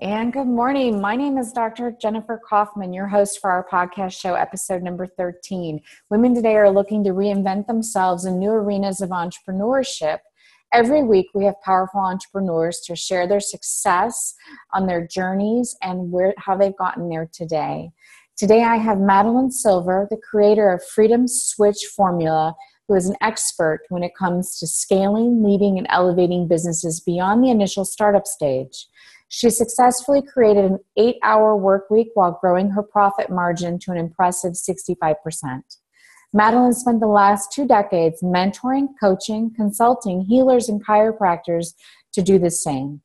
And good morning. My name is Dr. Jennifer Kaufman, your host for our podcast show, episode number 13. Women today are looking to reinvent themselves in new arenas of entrepreneurship. Every week, we have powerful entrepreneurs to share their success on their journeys and where, how they've gotten there today. Today, I have Madeline Silver, the creator of Freedom Switch Formula, who is an expert when it comes to scaling, leading, and elevating businesses beyond the initial startup stage. She successfully created an eight hour work week while growing her profit margin to an impressive 65%. Madeline spent the last two decades mentoring, coaching, consulting healers and chiropractors to do the same.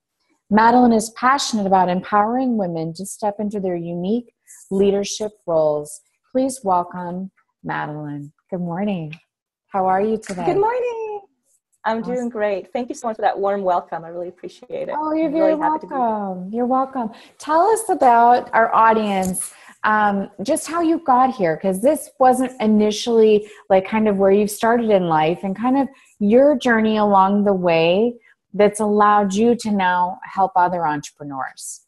Madeline is passionate about empowering women to step into their unique leadership roles. Please welcome Madeline. Good morning. How are you today? Good morning. I'm awesome. doing great. Thank you so much for that warm welcome. I really appreciate it. Oh, you're very really welcome. You're welcome. Tell us about our audience, um, just how you got here, because this wasn't initially like kind of where you started in life and kind of your journey along the way that's allowed you to now help other entrepreneurs.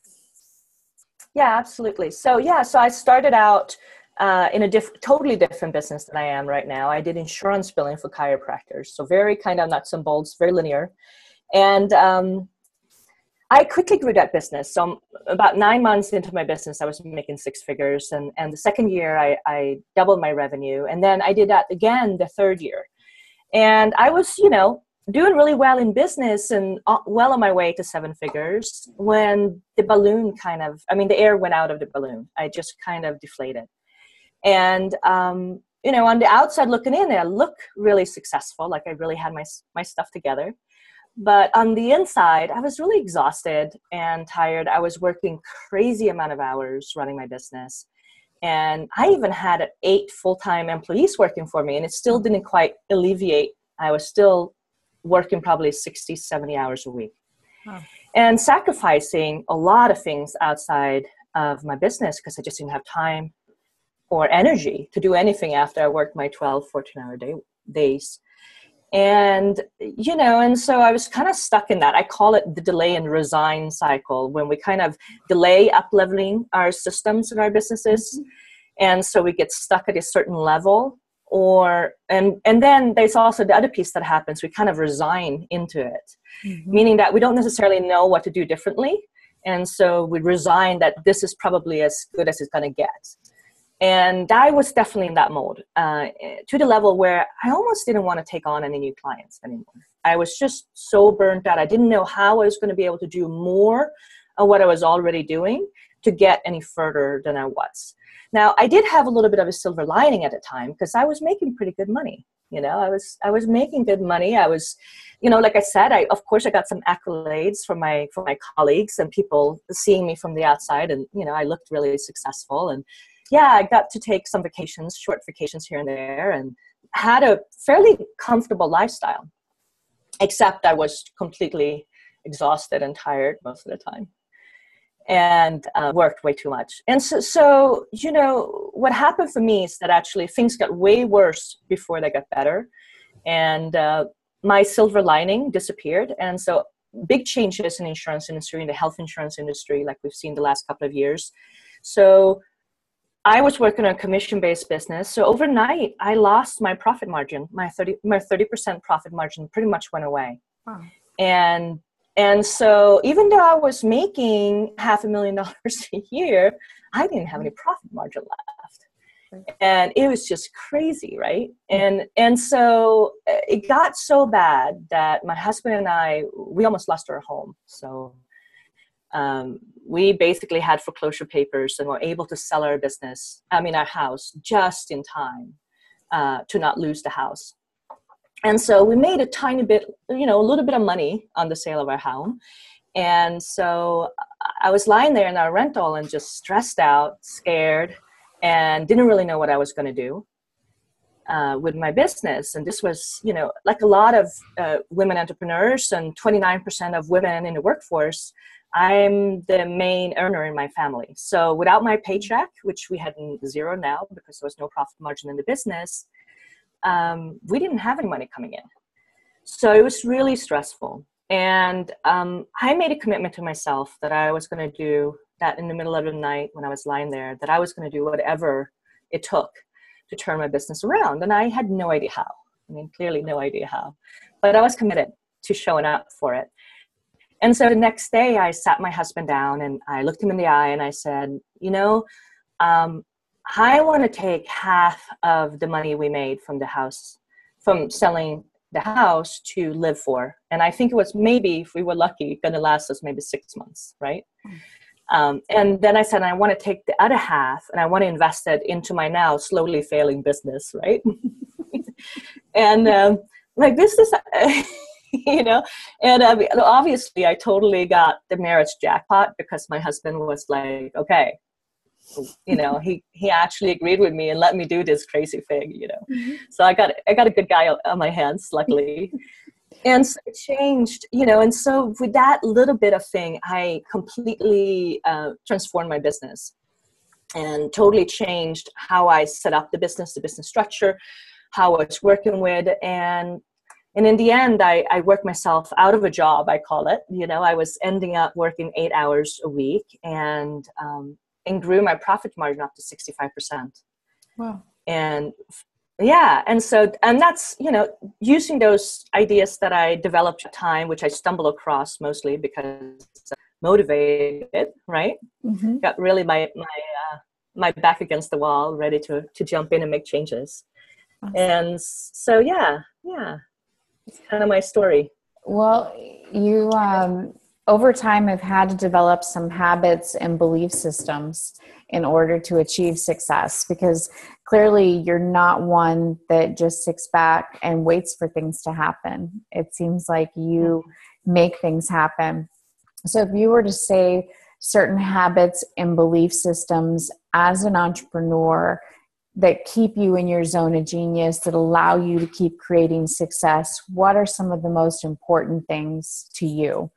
Yeah, absolutely. So, yeah, so I started out uh, in a diff- totally different business than I am right now. I did insurance billing for chiropractors, so very kind of nuts and bolts, very linear. And um, I quickly grew that business. So about nine months into my business, I was making six figures, and and the second year, I, I doubled my revenue, and then I did that again the third year, and I was, you know, doing really well in business and uh, well on my way to seven figures when the balloon kind of, I mean, the air went out of the balloon. I just kind of deflated and um, you know on the outside looking in i look really successful like i really had my my stuff together. But on the inside i was really exhausted and tired. I was working crazy amount of hours running my business. And i even had eight full-time employees working for me and it still didn't quite alleviate. I was still working probably 60 70 hours a week. Wow. and sacrificing a lot of things outside of my business because i just didn't have time or energy to do anything after I worked my 12, 14 hour day, days. And, you know, and so I was kind of stuck in that. I call it the delay and resign cycle when we kind of delay up leveling our systems and our businesses. Mm-hmm. And so we get stuck at a certain level or and and then there's also the other piece that happens we kind of resign into it mm-hmm. meaning that we don't necessarily know what to do differently and so we resign that this is probably as good as it's going to get and I was definitely in that mode uh, to the level where I almost didn't want to take on any new clients anymore. I was just so burnt out. I didn't know how I was going to be able to do more of what I was already doing to get any further than I was. Now, I did have a little bit of a silver lining at the time because I was making pretty good money. You know, I was I was making good money. I was, you know, like I said, I of course I got some accolades from my from my colleagues and people seeing me from the outside, and you know, I looked really successful and yeah, I got to take some vacations, short vacations here and there, and had a fairly comfortable lifestyle. Except I was completely exhausted and tired most of the time and uh, worked way too much. And so, so, you know, what happened for me is that actually things got way worse before they got better. And uh, my silver lining disappeared. And so, big changes in insurance industry, in the health insurance industry, like we've seen the last couple of years. So, I was working on a commission-based business, so overnight I lost my profit margin. My thirty my thirty percent profit margin pretty much went away, wow. and and so even though I was making half a million dollars a year, I didn't have any profit margin left, and it was just crazy, right? And and so uh, it got so bad that my husband and I we almost lost our home. So um, we basically had foreclosure papers and were able to sell our business, I mean, our house, just in time uh, to not lose the house. And so we made a tiny bit, you know, a little bit of money on the sale of our home. And so I was lying there in our rental and just stressed out, scared, and didn't really know what I was going to do. Uh, with my business. And this was, you know, like a lot of uh, women entrepreneurs and 29% of women in the workforce, I'm the main earner in my family. So without my paycheck, which we had zero now because there was no profit margin in the business, um, we didn't have any money coming in. So it was really stressful. and um, I made a commitment to myself that I was going to do that in the middle of the night when I was lying there, that I was going to do whatever it took to turn my business around. And I had no idea how. I mean, clearly no idea how. But I was committed to showing up for it. And so the next day, I sat my husband down and I looked him in the eye and I said, You know, um, I want to take half of the money we made from the house, from selling the house to live for. And I think it was maybe, if we were lucky, going to last us maybe six months, right? Um, and then I said, I want to take the other half and I want to invest it into my now slowly failing business, right? and um, like this is, you know, and uh, obviously I totally got the marriage jackpot because my husband was like, okay, you know he he actually agreed with me and let me do this crazy thing you know? Mm-hmm. so i got i got a good guy on my hands luckily. And so it changed you know? And so with that little bit of thing i completely uh, transformed my business and totally changed how i set up the business the business structure how i was working with and and in the end I, I worked myself out of a job i call it you know i was ending up working eight hours a week and um, and grew my profit margin up to 65%. Wow. And yeah, and so, and that's, you know, using those ideas that I developed at time, which I stumbled across mostly because motivated, right? Mm-hmm. Got really my, my, uh, my back against the wall, ready to, to jump in and make changes. Awesome. And so, yeah, yeah, it's kind of my story. Well, you, um, over time have had to develop some habits and belief systems in order to achieve success because clearly you're not one that just sits back and waits for things to happen. It seems like you make things happen. So, if you were to say certain habits and belief systems as an entrepreneur that keep you in your zone of genius, that allow you to keep creating success, what are some of the most important things to you?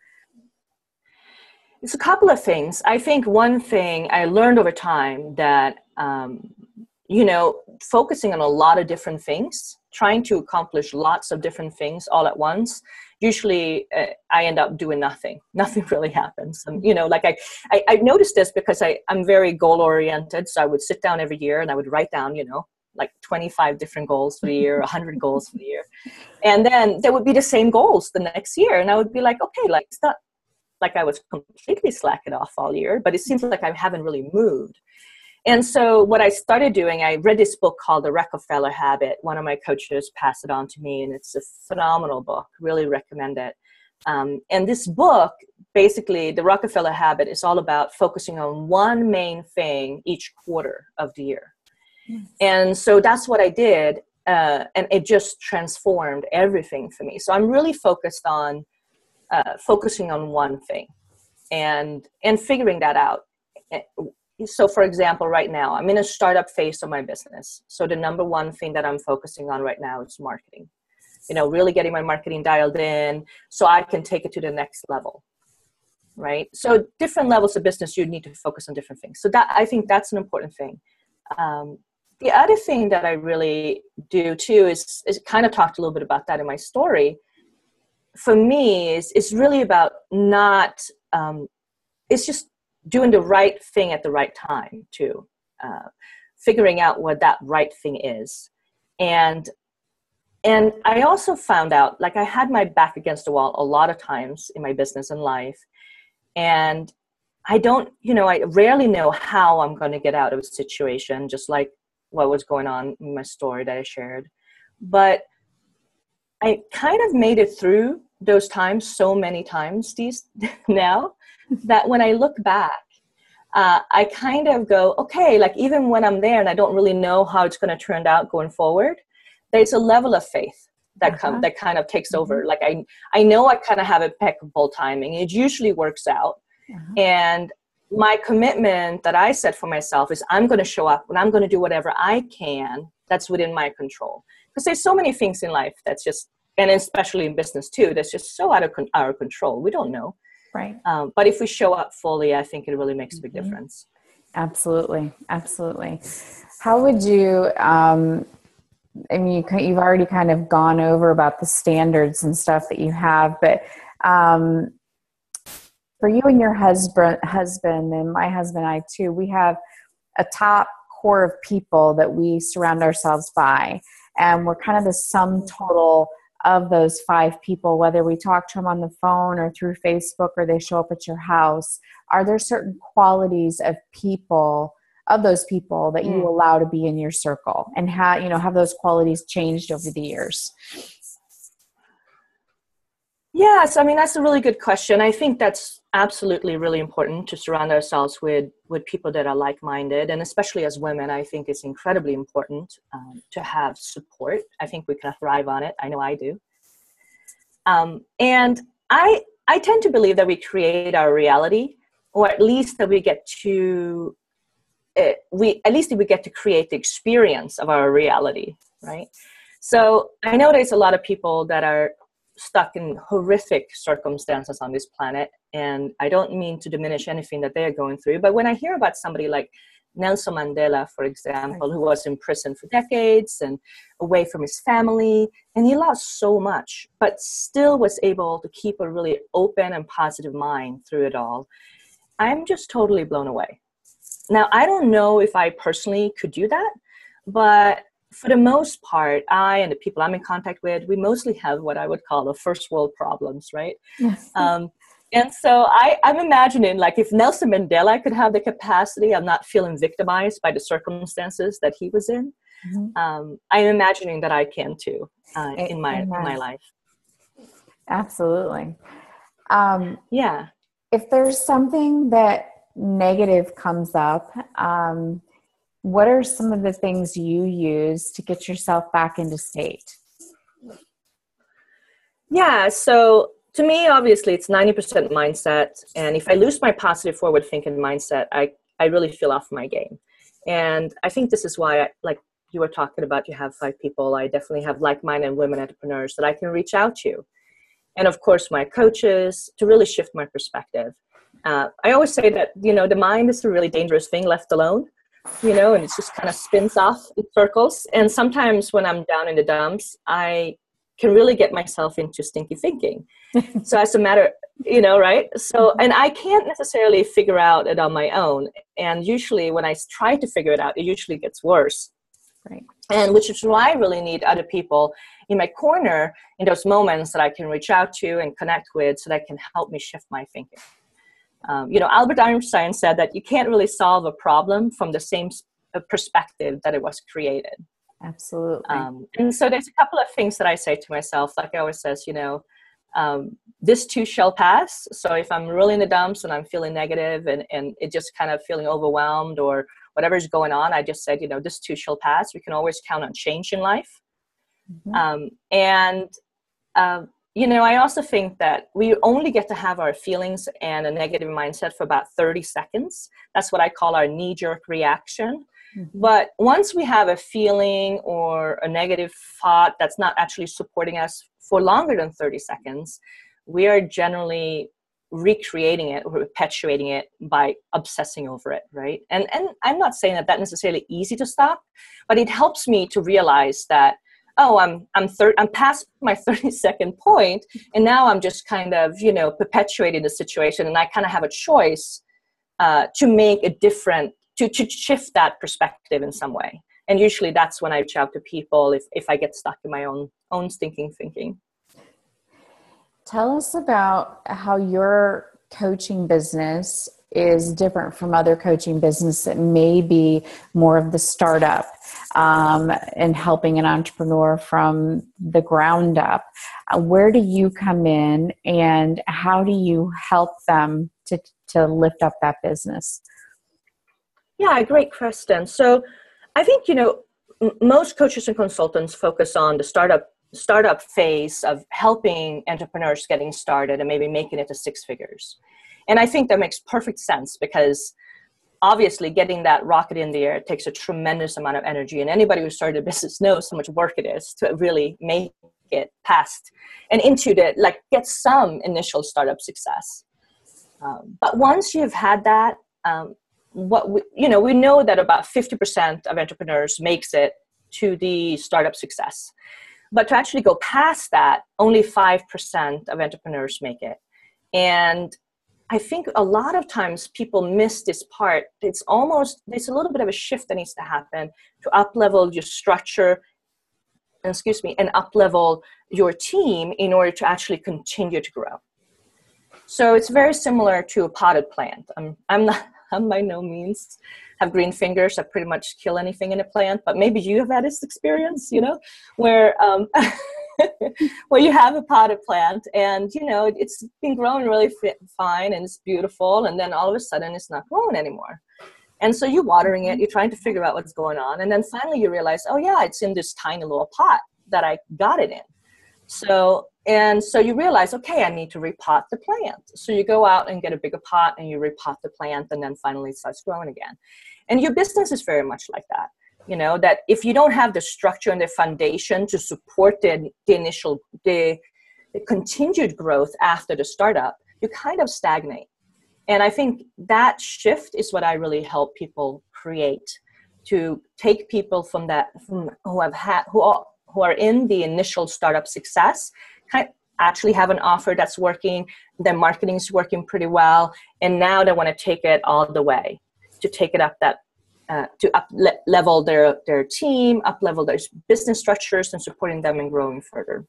It's a couple of things. I think one thing I learned over time that, um, you know, focusing on a lot of different things, trying to accomplish lots of different things all at once, usually uh, I end up doing nothing. Nothing really happens. And, you know, like I, I, I noticed this because I, I'm very goal oriented. So I would sit down every year and I would write down, you know, like 25 different goals for the year 100 goals for the year and then there would be the same goals the next year and i would be like okay like it's not like I was completely slacking off all year, but it seems like I haven't really moved. And so, what I started doing, I read this book called The Rockefeller Habit. One of my coaches passed it on to me, and it's a phenomenal book. Really recommend it. Um, and this book, basically, The Rockefeller Habit is all about focusing on one main thing each quarter of the year. Yes. And so that's what I did. Uh, and it just transformed everything for me. So I'm really focused on uh, focusing on one thing and and figuring that out eh, so for example right now i'm in a startup phase of my business. So the number one thing that i'm focusing on right now is marketing. You know really getting my marketing dialed in so i can take it to the next level right? So different levels of business you need to focus on different things. So that i think that's an important thing. Um, the other thing that i really do too is, is kind of talked a little bit about that in my story. For me is it's really about not um, it's just doing the right thing at the right time too uh, figuring out what that right thing is. And and i also found out like i had my back against the wall a lot of times in my business and life. And i don't you know i rarely know how i'm going to get out of a situation just like what was going on in my story that i shared. But I kind of made it through those times so many times these now that when I look back, uh, I kind of go, okay, like even when I'm there and I don't really know how it's going to turn out going forward, there's a level of faith that uh-huh. that kind of takes over. Mm-hmm. Like I I know I kind of have impeccable timing. It usually works out, uh-huh. and my commitment that I set for myself is I'm going to show up and I'm going to do whatever I can that's within my control because there's so many things in life that's just and especially in business too that's just so out of con- our control we don't know right. Um, but if we show up fully i think it really makes a big mm-hmm. difference. Absolutely. Absolutely. How would you um, i mean you, you've already kind of gone over about the standards and stuff that you have but Um, for you and your husband, husband, and my husband, and I too, we have a top core of people that we surround ourselves by, and we're kind of the sum total of those five people, whether we talk to them on the phone or through Facebook or they show up at your house. Are there certain qualities of people? of those people that you mm. allow to be in your circle and how you know have those qualities changed over the years yes i mean that's a really good question. I think that's absolutely really important to surround ourselves with with people that are like-minded and especially as women i think it's incredibly important um, to have support. I think we can thrive on it. I know i do. Um, and i i tend to believe that we create our reality or at least that we get to uh, we at least we get to create the experience of our reality right? So i know there's a lot of people that are stuck in horrific circumstances on this planet and i don't mean to diminish anything that they're going through but when i hear about somebody like nelson mandela for example who was in prison for decades and away from his family and he lost so much but still was able to keep a really open and positive mind through it all i'm just totally blown away. Now, I don't know if I personally could do that, but for the most part, I and the people I'm in contact with, we mostly have what I would call the first world problems, right? Yes. Um, and so I, I'm imagining like if Nelson Mandela could have the capacity of not feeling victimized by the circumstances that he was in, mm-hmm. um, I'm imagining that I can too uh, in my in my life. Absolutely. Um, yeah. If there's something that negative comes up, um, what are some of the things you use to get yourself back into state? Yeah, so to me, obviously, it's 90% mindset. And if I lose my positive forward thinking mindset, I, I really feel off my game. And I think this is why, I, like you were talking about, you have five people. I definitely have like minded women entrepreneurs that I can reach out to. And of course, my coaches to really shift my perspective uh, I always say that you know the mind is a really dangerous thing left alone, you know, and it just kind of spins off in circles. And sometimes when I'm down in the dumps, I can really get myself into stinky thinking. so as a matter, you know, right? So mm-hmm. and I can't necessarily figure out it on my own. And usually when I try to figure it out, it usually gets worse. Right. And which is why I really need other people in my corner in those moments that I can reach out to and connect with so that can help me shift my thinking. Um, you know, Albert Einstein said that you can't really solve a problem from the same uh, perspective that it was created. Absolutely. Um, and so there's a couple of things that I say to myself, like I always says, you know, um, this too shall pass. So if I'm really in the dumps and I'm feeling negative and, and it just kind of feeling overwhelmed or whatever's going on, I just said, you know, this too shall pass. We can always count on change in life. Mm-hmm. Um, and uh, you know, I also think that we only get to have our feelings and a negative mindset for about 30 seconds. That's what I call our knee jerk reaction. Mm-hmm. But once we have a feeling or a negative thought that's not actually supporting us for longer than 30 seconds, we are generally recreating it or perpetuating it by obsessing over it right and and i'm not saying that that's necessarily easy to stop but it helps me to realize that oh i'm i'm third i'm past my 30 second point and now i'm just kind of you know perpetuating the situation and i kind of have a choice uh, to make a different to, to shift that perspective in some way. And usually that's when i reach out to people if, if i get stuck in my own own stinking thinking. Tell us about how your coaching business is different from other coaching business that may be more of the startup um, and helping an entrepreneur from the ground up. Uh, where do you come in and how do you help them to, to lift up that business? Yeah, great question. So I think, you know, m- most coaches and consultants focus on the startup startup phase of helping entrepreneurs getting started and maybe making it to six figures and I think that makes perfect sense because obviously getting that rocket in the air takes a tremendous amount of energy. And anybody who started a business knows how much work it is to really make it past and into the, like, get some initial startup success. Um, but once you've had that, um, what we, you know, we know that about 50% of entrepreneurs makes it to the startup success. But to actually go past that, only 5% of entrepreneurs make it. And I think a lot of times people miss this part. It's almost, there's a little bit of a shift that needs to happen to up level your structure, excuse me, and up level your team in order to actually continue to grow. So it's very similar to a potted plant. I'm, I'm not, I'm by no means have green fingers that pretty much kill anything in a plant, but maybe you have had this experience, you know, where um, where you have a potted plant and you know it's been growing really fit, fine and it's beautiful, and then all of a sudden it's not growing anymore. And so you're watering it, mm-hmm. you're trying to figure out what's going on, and then finally you realize, oh yeah, it's in this tiny little pot that I got it in. So and so you realize, okay, I need to repot the plant. So you go out and get a bigger pot and you repot the plant, and then finally it starts growing again. And your business is very much like that. You know, that if you don't have the structure and the foundation to support the, the initial, the, the continued growth after the startup, you kind of stagnate. And I think that shift is what I really help people create to take people from that, from who have had, who are, who are in the initial startup success, kind of actually have an offer that's working, their marketing is working pretty well, and now they want to take it all the way to take it up that uh, to up le- level their their team, up level their business structures, and supporting them and growing further.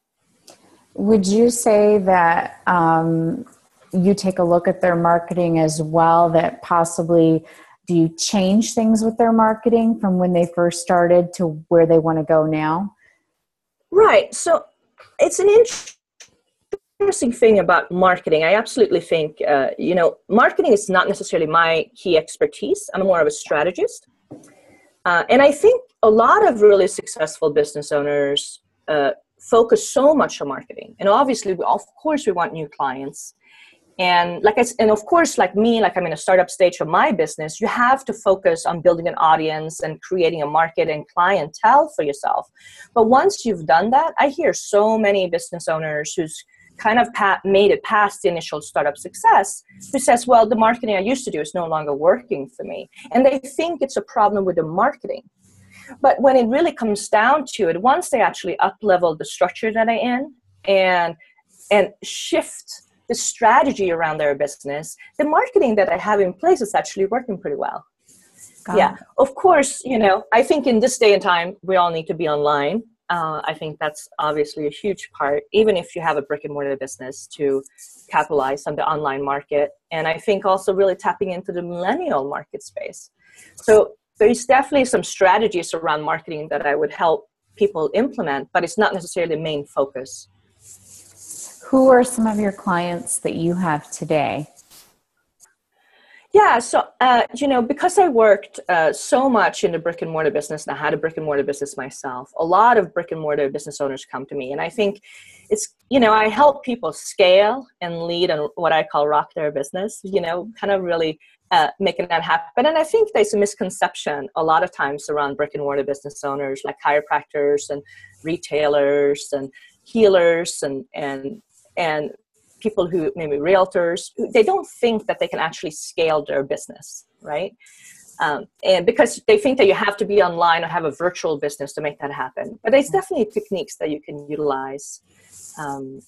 Would you say that um, you take a look at their marketing as well? That possibly do you change things with their marketing from when they first started to where they want to go now? Right. So it's an interesting interesting thing about marketing i absolutely think uh, you know marketing is not necessarily my key expertise. I'm more of a strategist. Uh, and i think a lot of really successful business owners uh, focus so much on marketing. And obviously we, of course we want new clients. And like I, and of course like me like i'm in a startup stage of my business you have to focus on building an audience and creating a market and clientele for yourself. But once you've done that i hear so many business owners who's kind of pa- made it past the initial startup success who says well the marketing i used to do is no longer working for me. And they think it's a problem with the marketing. But when it really comes down to it once they actually up level the structure that they're in and and shift the strategy around their business the marketing that i have in place is actually working pretty well. Got yeah. it. of course you know i think in this day and time we all need to be online uh, I think that's obviously a huge part, even if you have a brick and mortar business, to capitalize on the online market. And I think also really tapping into the millennial market space. So there's definitely some strategies around marketing that I would help people implement, but it's not necessarily the main focus. Who are some of your clients that you have today? Yeah, so uh, you know, because I worked uh, so much in the brick and mortar business, and I had a brick and mortar business myself. A lot of brick and mortar business owners come to me, and I think it's you know I help people scale and lead on what I call rock their business. You know, kind of really uh, making that happen. And I think there's a misconception a lot of times around brick and mortar business owners, like chiropractors and retailers and healers and and and people who maybe realtors they don't think that they can actually scale their business right? Um, and because they think that you have to be online or have a virtual business to make that happen. But there's definitely techniques that you can utilize. Um,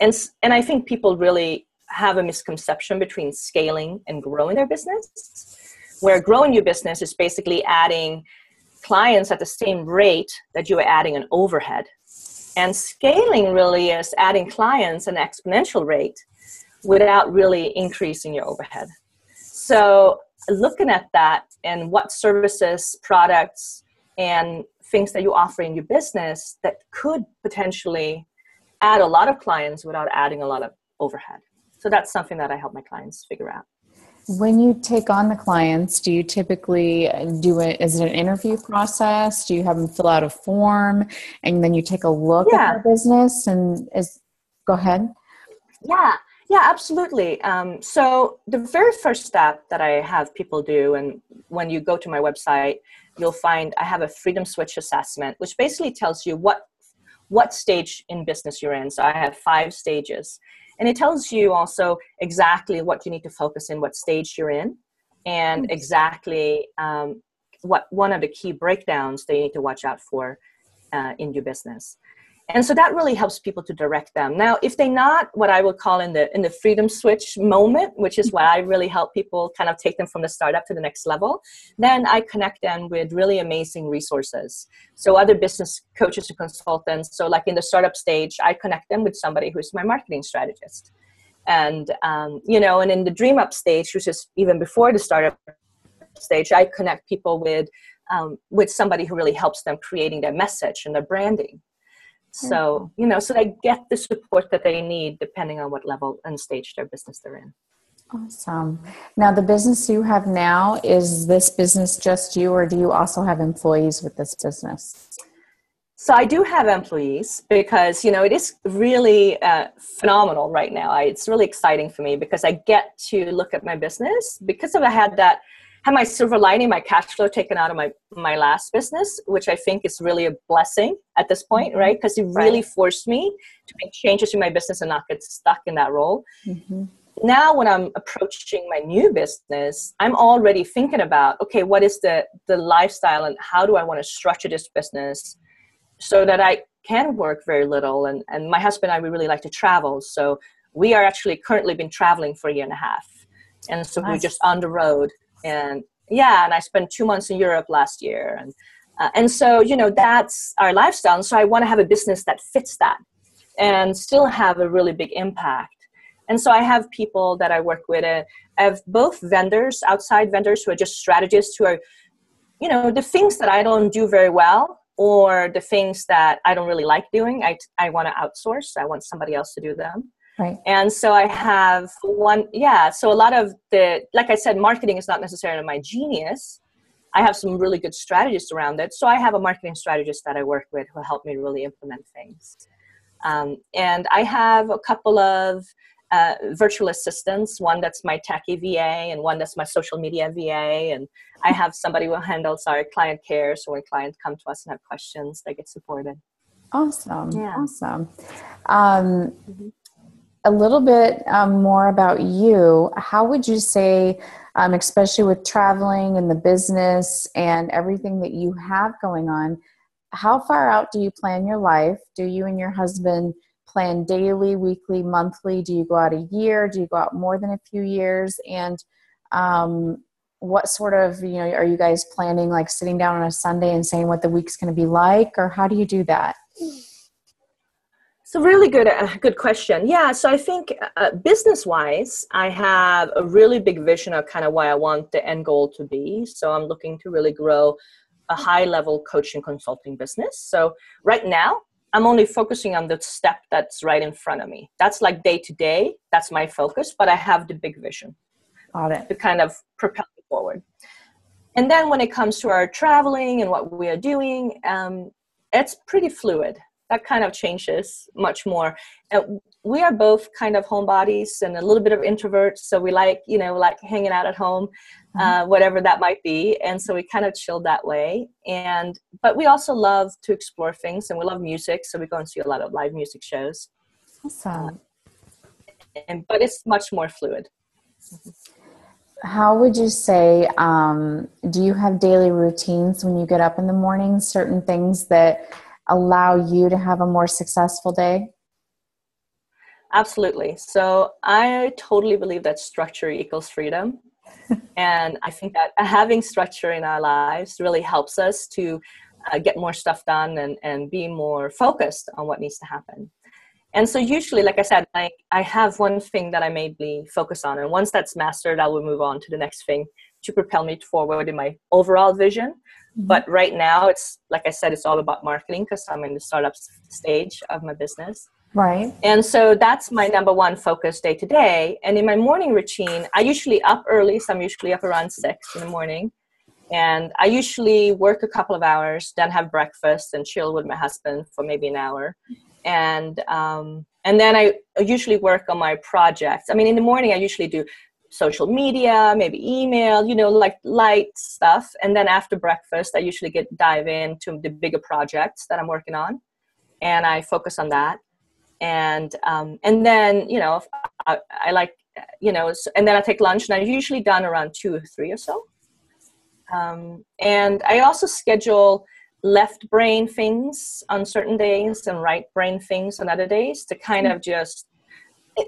and and i think people really have a misconception between scaling and growing their business where growing your business is basically adding clients at the same rate that you are adding an overhead and scaling really is adding clients at an exponential rate without really increasing your overhead. So, looking at that and what services, products, and things that you offer in your business that could potentially add a lot of clients without adding a lot of overhead. So, that's something that I help my clients figure out. When you take on the clients, do you typically do it? Is it an interview process? Do you have them fill out a form and then you take a look yeah. at their business? And is go ahead. Yeah, yeah, absolutely. Um, so the very first step that I have people do, and when you go to my website, you'll find I have a freedom switch assessment, which basically tells you what what stage in business you're in. So I have five stages. And it tells you also exactly what you need to focus in, what stage you're in, and mm-hmm. exactly um, what one of the key breakdowns that you need to watch out for uh, in your business. And so that really helps people to direct them. Now if they're not what i would call in the in the freedom switch moment which is why i really help people kind of take them from the startup to the next level then i connect them with really amazing resources. So other business coaches and consultants so like in the startup stage i connect them with somebody who's my marketing strategist. And um, you know and in the dream up stage which is even before the startup stage i connect people with um, with somebody who really helps them creating their message and their branding so, you know, so they get the support that they need depending on what level and stage their business they're in. Awesome. Now, the business you have now, is this business just you, or do you also have employees with this business? So I do have employees because you know it is really uh, phenomenal right now. I, it's really exciting for me because I get to look at my business because of I had that had my silver lining, my cash flow taken out of my my last business, which I think is really a blessing at this point, mm-hmm. right? Because it really right. forced me to make changes in my business and not get stuck in that role. Mm-hmm. Now, when I'm approaching my new business, I'm already thinking about okay, what is the the lifestyle and how do I want to structure this business so that I can work very little. And and my husband and I we really like to travel, so we are actually currently been traveling for a year and a half, and so nice. we're just on the road and yeah and i spent two months in europe last year. And uh, and so you know that's our lifestyle. And so i want to have a business that fits that and still have a really big impact. And so i have people that i work with. Uh, i have both vendors outside vendors who are just strategists who are you know the things that i don't do very well or the things that i don't really like doing i, I want to outsource. I want somebody else to do them Right. And so I have one, yeah. So a lot of the, like I said, marketing is not necessarily my genius. I have some really good strategists around it. So I have a marketing strategist that I work with who help me really implement things. Um, and I have a couple of uh, virtual assistants, one that's my techie VA and one that's my social media VA. And I have somebody who handles our client care. So when clients come to us and have questions, they get supported. Awesome. Yeah. Awesome. Um, mm-hmm a little bit um, more about you. How would you say, um, especially with traveling and the business and everything that you have going on, how far out do you plan your life? Do you and your husband plan daily, weekly, monthly? Do you go out a year? Do you go out more than a few years? And um, what sort of, you know, are you guys planning like sitting down on a Sunday and saying what the week's going to be like, or how do you do that? So really good, uh, good question. Yeah, so I think uh, business-wise, I have a really big vision of kind of why I want the end goal to be. So I'm looking to really grow a high-level coaching consulting business. So right now, I'm only focusing on the step that's right in front of me. That's like day to day. That's my focus, but I have the big vision. Got it. To kind of propel me forward. And then when it comes to our traveling and what we are doing, um, it's pretty fluid that kind of changes much more. And we are both kind of homebodies and a little bit of introverts, so we like you know like hanging out at home, mm-hmm. uh, whatever that might be. And so we kind of chill that way. And but we also love to explore things, and we love music, so we go and see a lot of live music shows. Awesome. Uh, and but it's much more fluid. How would you say, um, do you have daily routines when you get up in the morning? Certain things that allow you to have a more successful day? Absolutely. So I totally believe that structure equals freedom. and I think that having structure in our lives really helps us to uh, get more stuff done and, and be more focused on what needs to happen. And so usually, like I said, I, I have one thing that I mainly focus on. And once that's mastered, I will move on to the next thing to propel me forward in my overall vision. Mm-hmm. But right now, it's like I said, it's all about marketing because I'm in the startup stage of my business. Right. And so that's my number one focus day to day. And in my morning routine, I usually up early, so I'm usually up around six in the morning. And I usually work a couple of hours, then have breakfast and chill with my husband for maybe an hour. And um, and then I usually work on my projects. I mean, in the morning, I usually do social media, maybe email, you know, like light stuff. And then after breakfast, I usually get dive into the bigger projects that I'm working on, and I focus on that. And um, and then you know, I, I like you know, and then I take lunch, and I'm usually done around two or three or so. Um, and I also schedule left brain things on certain days and right brain things on other days to kind of just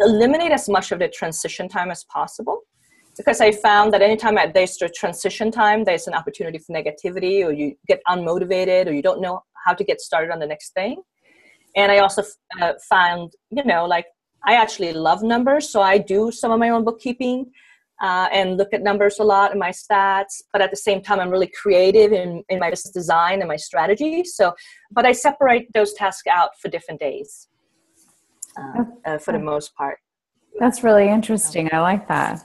eliminate as much of the transition time as possible because I found that anytime there's a transition time, there's an opportunity for negativity, or you get unmotivated, or you don't know how to get started on the next thing. And I also uh, found, you know, like I actually love numbers, so I do some of my own bookkeeping uh, and look at numbers a lot and my stats. But at the same time, I'm really creative in, in my design and my strategy. So, but I separate those tasks out for different days uh, uh, for the most part. That's really interesting. I like that.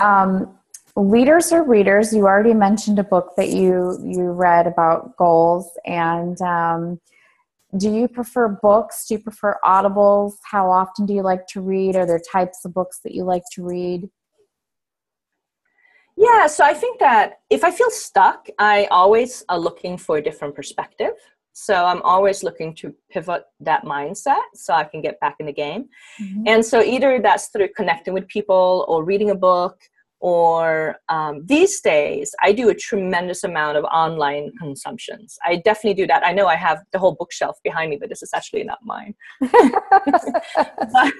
Um, leaders or readers, you already mentioned a book that you you read about goals, and um, do you prefer books? Do you prefer audibles? How often do you like to read? Are there types of books that you like to read? Yeah, so I think that if I feel stuck, I always are looking for a different perspective. So I'm always looking to pivot that mindset so I can get back in the game. Mm-hmm. And so either that's through connecting with people or reading a book, or um, these days I do a tremendous amount of online consumptions. I definitely do that. I know I have the whole bookshelf behind me, but this is actually not mine. but,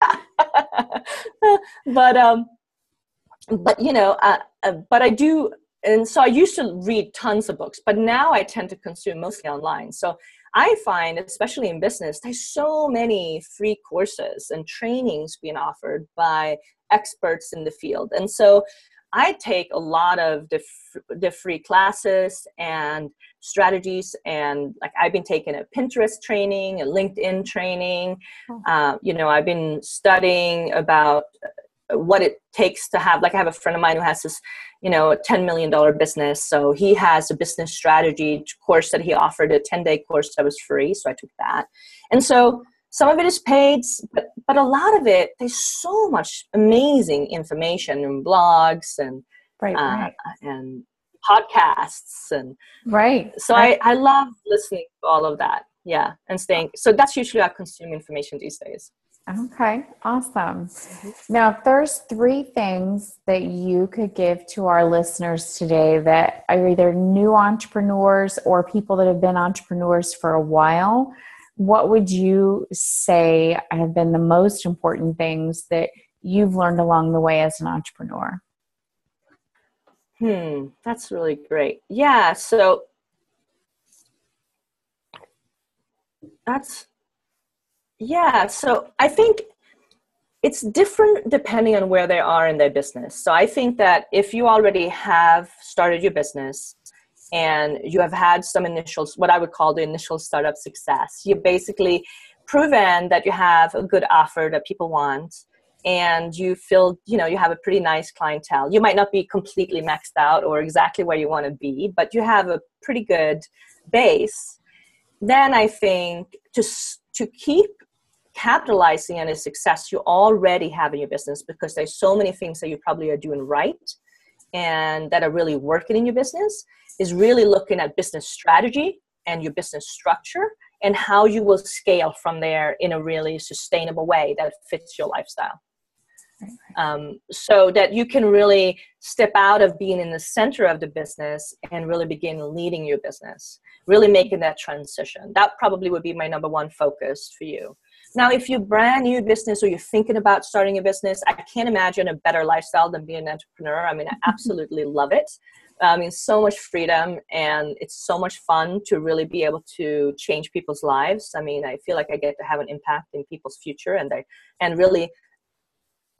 but um, but you know, uh, uh, but I do and so I used to read tons of books, but now I tend to consume mostly online. So I find, especially in business, there's so many free courses and trainings being offered by experts in the field. And so I take a lot of the, the free classes and strategies, and like I've been taking a Pinterest training, a LinkedIn training. Oh. Uh, you know, I've been studying about what it takes to have like i have a friend of mine who has this you know $10 million business so he has a business strategy course that he offered a 10 day course that was free so i took that and so some of it is paid but but a lot of it there's so much amazing information and blogs and right, uh, right. and podcasts and right so right. I, I love listening to all of that yeah and staying so that's usually how i consume information these days Okay, awesome. Mm-hmm. Now, if there's three things that you could give to our listeners today that are either new entrepreneurs or people that have been entrepreneurs for a while, what would you say have been the most important things that you've learned along the way as an entrepreneur? Hmm, that's really great. Yeah, so that's yeah, so I think it's different depending on where they are in their business. So I think that if you already have started your business and you have had some initial, what I would call the initial startup success, you've basically proven that you have a good offer that people want and you feel you know you have a pretty nice clientele you might not be completely maxed out or exactly where you want to be but you have a pretty good base then i think to to keep capitalizing on a success you already have in your business because there's so many things that you probably are doing right and that are really working in your business is really looking at business strategy and your business structure and how you will scale from there in a really sustainable way that fits your lifestyle. Um, so that you can really step out of being in the center of the business and really begin leading your business really making that transition. That probably would be my number one focus for you now, if you're brand new business or you're thinking about starting a business, I can't imagine a better lifestyle than being an entrepreneur. I mean, I absolutely love it. Uh, I mean, so much freedom and it's so much fun to really be able to change people's lives. I mean, I feel like I get to have an impact in people's future and they and really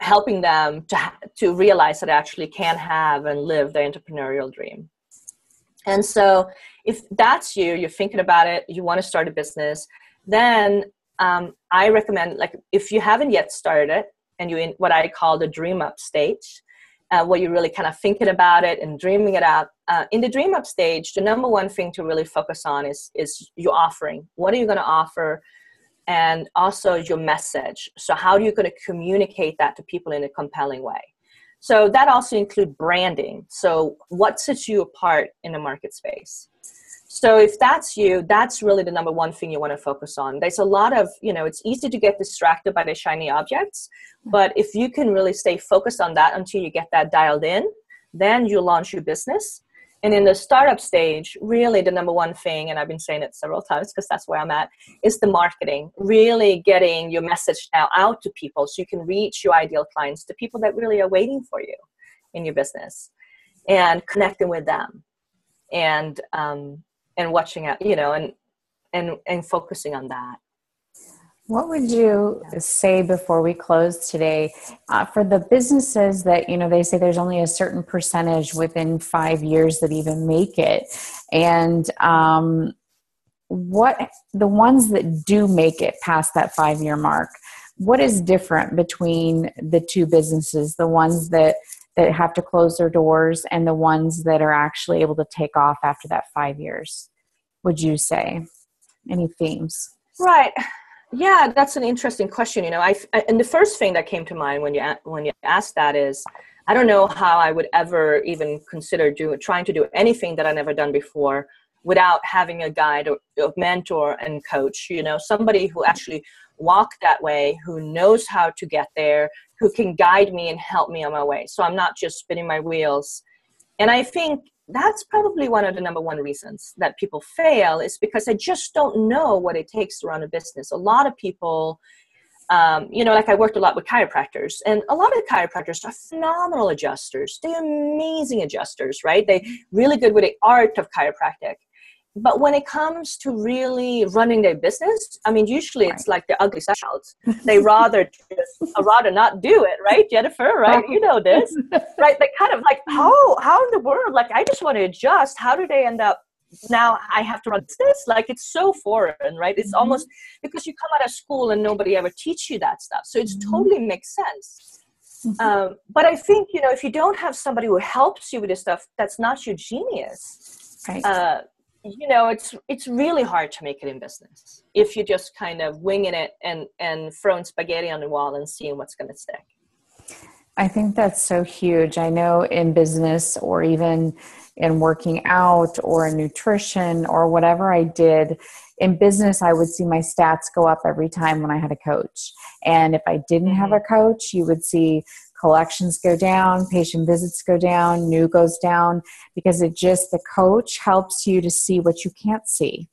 helping them to to realize that they actually can have and live their entrepreneurial dream. And so, if that's you, you're thinking about it, you want to start a business, then um, I recommend like if you haven't yet started and you're in what I call the dream up stage, uh, where you're really kind of thinking about it and dreaming it out. Uh, in the dream up stage, the number one thing to really focus on is is your offering. What are you going to offer? And also your message. So how are you going to communicate that to people in a compelling way? So that also include branding. So what sets you apart in the market space? So if that's you that's really the number one thing you want to focus on. There's a lot of you know it's easy to get distracted by the shiny objects but if you can really stay focused on that until you get that dialed in then you launch your business. And in the startup stage, really the number one thing, and I've been saying it several times because that's where I'm at, is the marketing. Really getting your message now out to people so you can reach your ideal clients, the people that really are waiting for you in your business, and connecting with them, and um, and watching out, you know, and and and focusing on that. What would you say before we close today uh, for the businesses that you know they say there's only a certain percentage within five years that even make it, and um, what the ones that do make it past that five year mark? What is different between the two businesses? The ones that that have to close their doors and the ones that are actually able to take off after that five years? Would you say any themes? Right yeah, that's an interesting question. You know, I and the first thing that came to mind when you when you asked that is, I don't know how I would ever even consider doing trying to do anything that I never done before without having a guide or a mentor and coach. You know, somebody who actually walked that way, who knows how to get there, who can guide me and help me on my way. So I'm not just spinning my wheels. And I think that's probably one of the number one reasons that people fail is because they just don't know what it takes to run a business. A lot of people, um, you know, like I worked a lot with chiropractors, and a lot of the chiropractors are phenomenal adjusters. They're amazing adjusters, right? They really good with the art of chiropractic but when it comes to really running their business, I mean, usually it's like the ugly child. They rather just uh, rather not do it, right, Jennifer? Right? You know this, right? They kind of like, how how in the world? Like, I just want to adjust. How do they end up? Now I have to run this. Like, it's so foreign, right? It's mm-hmm. almost because you come out of school and nobody ever teach you that stuff. So it's mm-hmm. totally makes sense. Mm-hmm. Um, but I think you know if you don't have somebody who helps you with this stuff, that's not your genius. Right. Uh, you know it's it's really hard to make it in business if you're just kind of winging it and and throwing spaghetti on the wall and seeing what's going to stick. I think that's so huge. I know in business or even in working out or in nutrition or whatever i did in business i would see my stats go up every time when i had a coach. And if i didn't have mm-hmm. a coach you would see collections go down, patient visits go down, new goes down, because it just, the coach helps you to see what you can't see.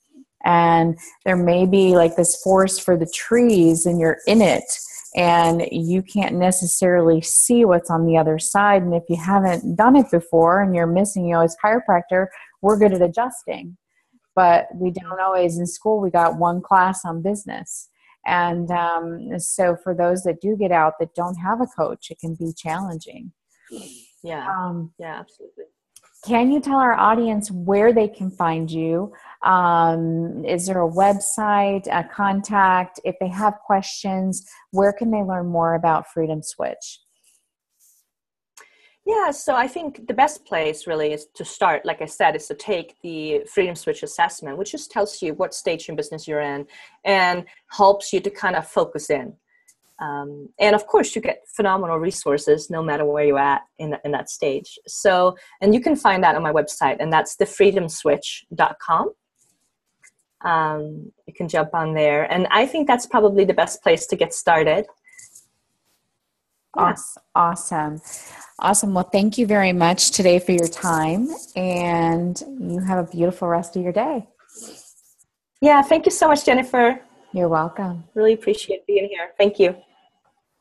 And there may be like this forest for the trees, and you're in it, and you can't necessarily see what's on the other side. And if you haven't done it before and you're missing, you know, as chiropractor, we're good at adjusting. But we don't always in school, we got one class on business and um, so for those that do get out that don't have a coach it can be challenging. Yeah. Um, yeah absolutely. can you tell our audience where they can find you? Um, is there a website a contact? If they have questions where can they learn more about freedom switch yeah, so I think the best place really is to start, like I said, is to take the Freedom Switch assessment, which just tells you what stage in business you're in and helps you to kind of focus in. Um, and of course, you get phenomenal resources no matter where you're at in, in that stage. So, and you can find that on my website, and that's thefreedomswitch.com. Um, you can jump on there, and I think that's probably the best place to get started. Yeah. Awesome. Awesome. Well, thank you very much today for your time, and you have a beautiful rest of your day. Yeah, thank you so much, Jennifer. You're welcome. Really appreciate being here. Thank you.